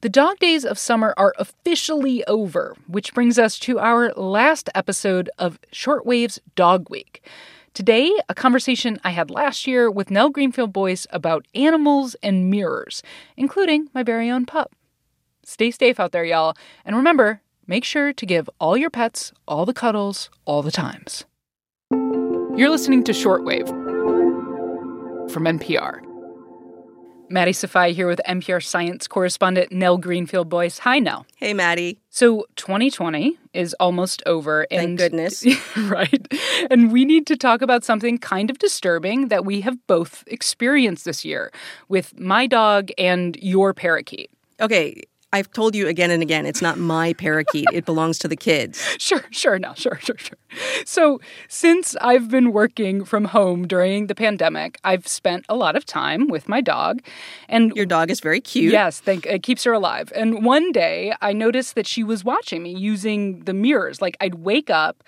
The dog days of summer are officially over, which brings us to our last episode of Shortwave's Dog Week. Today, a conversation I had last year with Nell Greenfieldboyce about animals and mirrors, including my very own pup. Stay safe out there, y'all. And remember, make sure to give all your pets all the cuddles all the times. You're listening to Shortwave from NPR. Maddie Sofia here with NPR science correspondent Nell Greenfieldboyce. Hi, Nell. Hey, Maddie. So 2020 is almost over. And, Thank goodness. right. And we need to talk about something kind of disturbing that we have both experienced this year with my dog and your parakeet. Okay, I've told you again and again, it's not my parakeet. it belongs to the kids. Sure, sure, no, sure, sure, sure. So, since I've been working from home during the pandemic, I've spent a lot of time with my dog. And your dog is very cute. Yes, thank it keeps her alive. And one day I noticed that she was watching me using the mirrors. Like I'd wake up,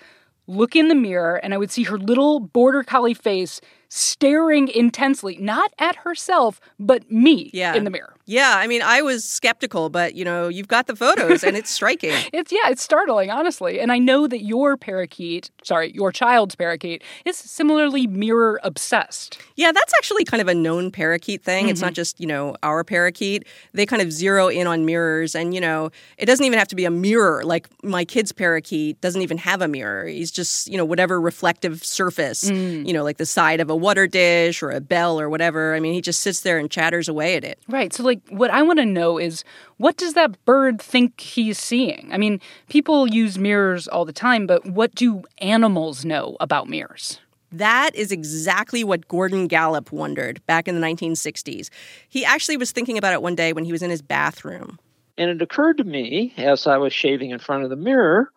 look in the mirror, and I would see her little border collie face staring intensely, not at herself, but me yeah. in the mirror. Yeah, I mean, I was skeptical, but you know, you've got the photos and it's striking. it's yeah, it's startling, honestly. And I know that your parakeet, sorry, your child's parakeet, is similarly mirror obsessed. Yeah, that's actually kind of a known parakeet thing. Mm-hmm. It's not mm-hmm. just, you know, our parakeet. They kind of zero in on mirrors and, you know, it doesn't even have to be a mirror. Like my kid's parakeet doesn't even have a mirror. He's just, you know, whatever reflective surface, mm. you know, like the side of a water dish or a bell or whatever. I mean, he just sits there and chatters away at it. Right. So, like, what I want to know is what does that bird think he's seeing? I mean, people use mirrors all the time, but what do animals know about mirrors? That is exactly what Gordon Gallup wondered back in the 1960s. He actually was thinking about it one day when he was in his bathroom. And it occurred to me as I was shaving in front of the mirror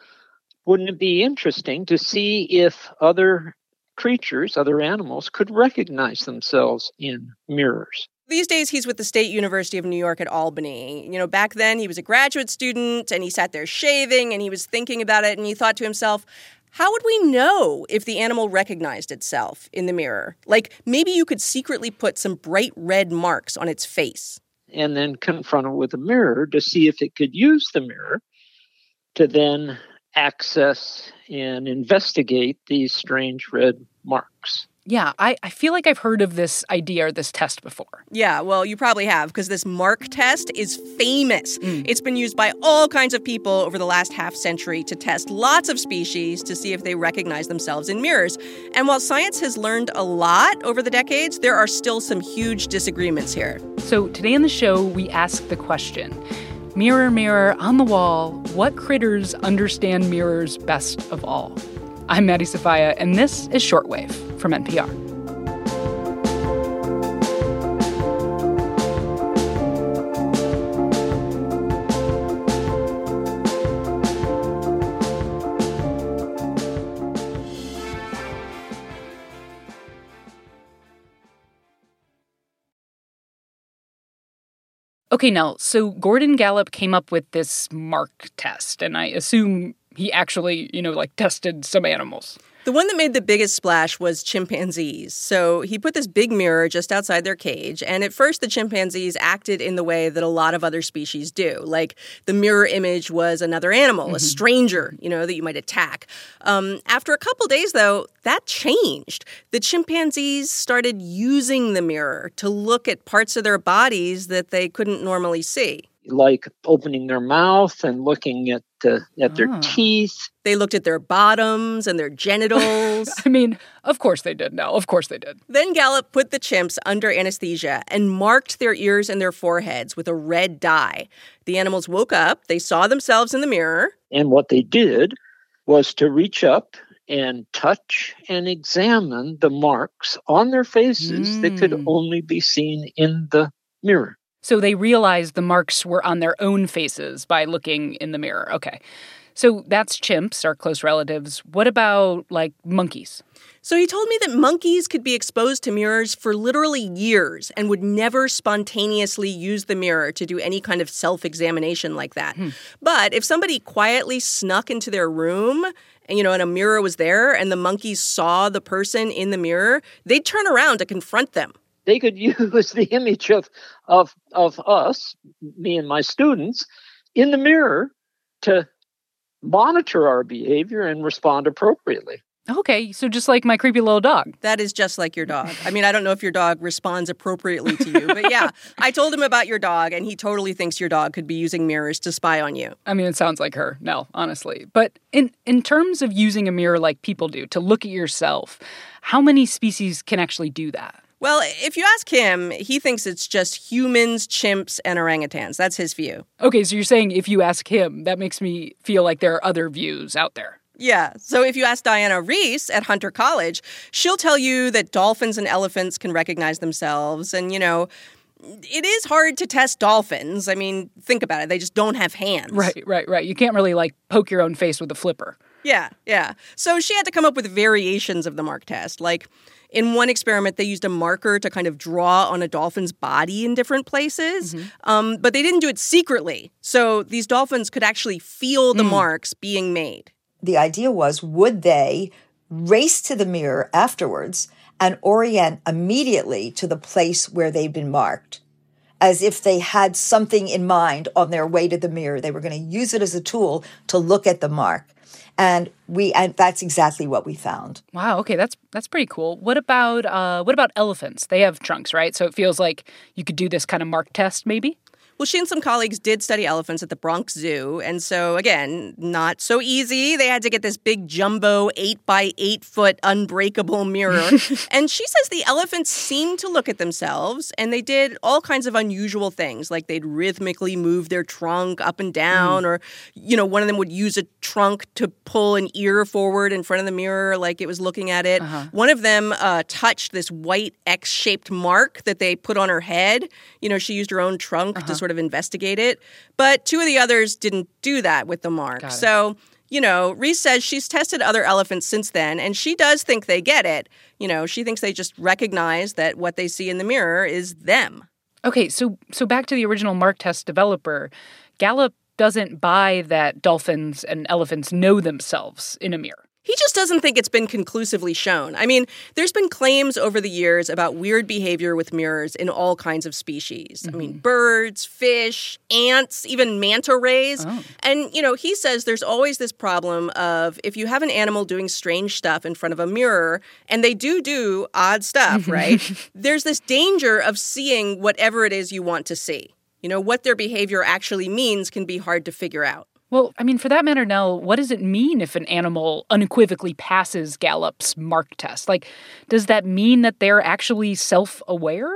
wouldn't it be interesting to see if other creatures, other animals, could recognize themselves in mirrors. These days, he's with the State University of New York at Albany. You know, back then, he was a graduate student and he sat there shaving and he was thinking about it and he thought to himself, how would we know if the animal recognized itself in the mirror? Like, maybe you could secretly put some bright red marks on its face. And then confront it with a mirror to see if it could use the mirror to then access and investigate these strange red marks. Yeah, I, I feel like I've heard of this idea or this test before. Yeah, well, you probably have because this mark test is famous. Mm. It's been used by all kinds of people over the last half century to test lots of species to see if they recognize themselves in mirrors. And while science has learned a lot over the decades, there are still some huge disagreements here. So today on the show, we ask the question Mirror, mirror on the wall, what critters understand mirrors best of all? I'm Maddie Sofia, and this is Shortwave from NPR. Okay, now, so Gordon Gallup came up with this mark test, and I assume he actually, you know, like tested some animals. The one that made the biggest splash was chimpanzees. So he put this big mirror just outside their cage, and at first the chimpanzees acted in the way that a lot of other species do. Like the mirror image was another animal, mm-hmm. a stranger, you know, that you might attack. Um, after a couple days, though, that changed. The chimpanzees started using the mirror to look at parts of their bodies that they couldn't normally see like opening their mouth and looking at the, at their ah. teeth. They looked at their bottoms and their genitals. I mean, of course they did. No, of course they did. Then Gallup put the chimps under anesthesia and marked their ears and their foreheads with a red dye. The animals woke up, they saw themselves in the mirror. And what they did was to reach up and touch and examine the marks on their faces mm. that could hmm. only be seen in the mirror. So they realized the marks were on their own faces by looking in the mirror. Okay. So that's chimps, our close relatives. What about like monkeys? So he told me that monkeys could be exposed to mirrors for literally years and would never spontaneously use the mirror to do any kind of self examination like that. Hmm. But if somebody quietly snuck into their room, and, you know, and a mirror was there and the monkeys saw the person in the mirror, they'd turn around to confront them. They could use the image of of of us, me and my students, in the mirror to monitor our behavior and respond appropriately. Okay, so just like my creepy little dog. That is just like your dog. I mean, I don't know if your dog responds appropriately to you, but yeah, I told him about your dog, and he totally thinks your dog could be using mirrors to spy on you. I mean, it sounds like her, no, honestly. But in in terms of using a mirror like people do to look at yourself, how many species can actually do that? Well, if you ask him, he thinks it's just humans, chimps, and orangutans. That's his view. Okay, so you're saying if you ask him, that makes me feel like there are other views out there. Yeah. So if you ask Diana Reiss at Hunter College, she'll tell you that dolphins and elephants can recognize themselves. And, you know, it is hard to test dolphins. I mean, think about it. They just don't have hands. Right, right, right. You can't really like poke your own face with a flipper. Yeah, yeah. So she had to come up with variations of the mark test. Like in one experiment, they used a marker to kind of draw on a dolphin's body in different places, mm-hmm. um, but they didn't do it secretly. So these dolphins could actually feel the mm. marks being made the idea was would they race to the mirror afterwards and orient immediately to the place where they'd been marked? As if they had something in mind on their way to the mirror. They were going to use it as a tool to look at the mark. And we and that's exactly what we found. Wow okay that's that's pretty cool. What about uh what about elephants? They have trunks right? So it feels like you could do this kind of mark test maybe well, she and some colleagues did study elephants at the Bronx Zoo. And so, again, not so easy. They had to get this big jumbo eight by eight foot unbreakable mirror. and she says the elephants seemed to look at themselves and they did all kinds of unusual things, like they'd rhythmically move their trunk up and down, mm. or, you know, one of them would use a trunk to pull an ear forward in front of the mirror like it was looking at it. Uh-huh. One of them uh, touched this white X shaped mark that they put on her head. You know, she used her own trunk uh-huh. to sort of investigate it. But two of the others didn't do that with the mark. So, you know, Reiss says she's tested other elephants since then, and she does think they get it. You know, she thinks they just recognize that what they see in the mirror is them. Okay, so so back to the original mark test developer. Gallup doesn't buy that dolphins and elephants know themselves in a mirror. He just doesn't think it's been conclusively shown. I mean, there's been claims over the years about weird behavior with mirrors in all kinds of species. Mm-hmm. I mean, mm-hmm. birds, fish, ants, even manta rays. Oh. And, you know, he says there's always this problem of if you have an animal doing strange stuff in front of a mirror, and they do do odd stuff, right? there's this danger of seeing whatever it is you want to see. You know, what their behavior actually means can be hard to figure out. Well, I mean, for that matter, Nell, what does it mean if an animal unequivocally passes Gallup's mark test? Like, does that mean that they're actually self aware?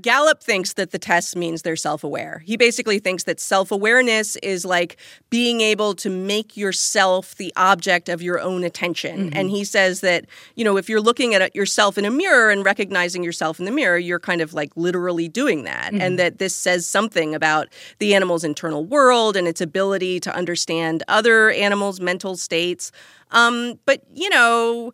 Gallup thinks that the test means they're self aware. He basically thinks that self awareness is like being able to make yourself the object of your own attention. Mm-hmm. And he says that, you know, if you're looking at yourself in a mirror and recognizing yourself in the mirror, you're kind of like literally doing that. Mm-hmm. And that this says something about the animal's internal world and its ability to understand other animals' mental states. Um, but, you know,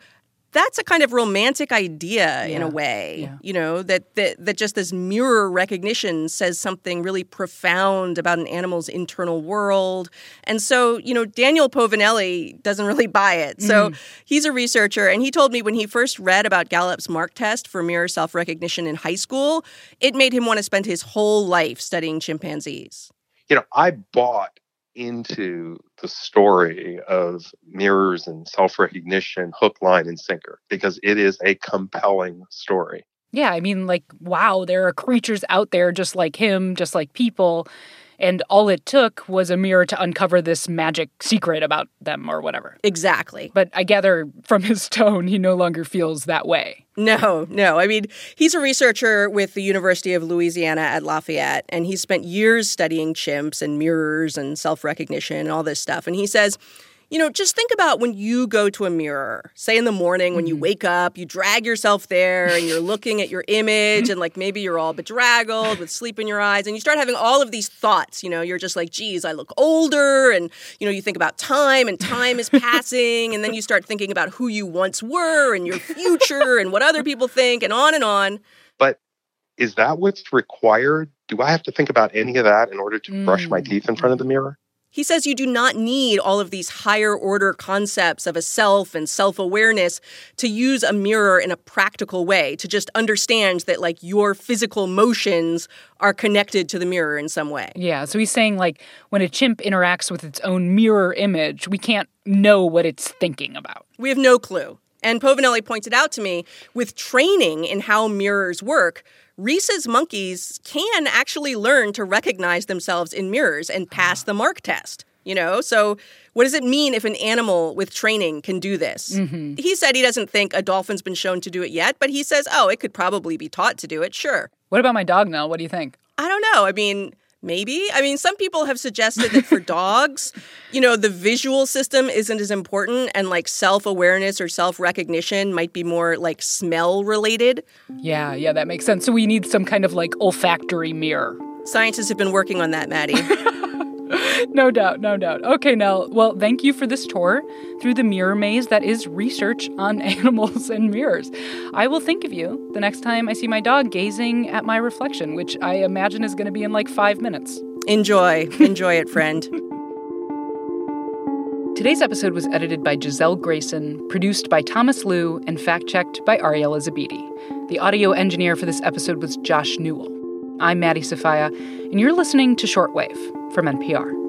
that's a kind of romantic idea yeah. in a way yeah. you know that, that that just this mirror recognition says something really profound about an animal's internal world and so you know daniel povinelli doesn't really buy it so mm. he's a researcher and he told me when he first read about gallup's mark test for mirror self-recognition in high school it made him want to spend his whole life studying chimpanzees you know i bought into the story of mirrors and self recognition, hook, line, and sinker, because it is a compelling story. Yeah, I mean, like, wow, there are creatures out there just like him, just like people. And all it took was a mirror to uncover this magic secret about them or whatever. Exactly. But I gather from his tone, he no longer feels that way. No, no. I mean, he's a researcher with the University of Louisiana at Lafayette, and he spent years studying chimps and mirrors and self recognition and all this stuff. And he says, you know, just think about when you go to a mirror, say in the morning when you mm-hmm. wake up, you drag yourself there and you're looking at your image and like maybe you're all bedraggled with sleep in your eyes and you start having all of these thoughts. You know, you're just like, geez, I look older. And, you know, you think about time and time is passing. And then you start thinking about who you once were and your future and what other people think and on and on. But is that what's required? Do I have to think about any of that in order to brush my teeth in front of the mirror? He says you do not need all of these higher order concepts of a self and self awareness to use a mirror in a practical way, to just understand that like your physical motions are connected to the mirror in some way. Yeah, so he's saying like when a chimp interacts with its own mirror image, we can't know what it's thinking about. We have no clue. And Povinelli pointed out to me with training in how mirrors work, rhesus monkeys can actually learn to recognize themselves in mirrors and pass the mark test. You know, so what does it mean if an animal with training can do this? Mm-hmm. He said he doesn't think a dolphin's been shown to do it yet, but he says, oh, it could probably be taught to do it, sure. What about my dog, now? What do you think? I don't know. I mean, Maybe. I mean, some people have suggested that for dogs, you know, the visual system isn't as important and like self awareness or self recognition might be more like smell related. Yeah, yeah, that makes sense. So we need some kind of like olfactory mirror. Scientists have been working on that, Maddie. no doubt, no doubt. Okay, Nell. Well, thank you for this tour through the mirror maze that is research on animals and mirrors. I will think of you the next time I see my dog gazing at my reflection, which I imagine is going to be in like five minutes. Enjoy. Enjoy it, friend. Today's episode was edited by Gisele Grayson, produced by Thomas Lu, and fact checked by Ariela Zebede. The audio engineer for this episode was Josh Newell. I'm Maddie Sofia, and you're listening to Shortwave from NPR.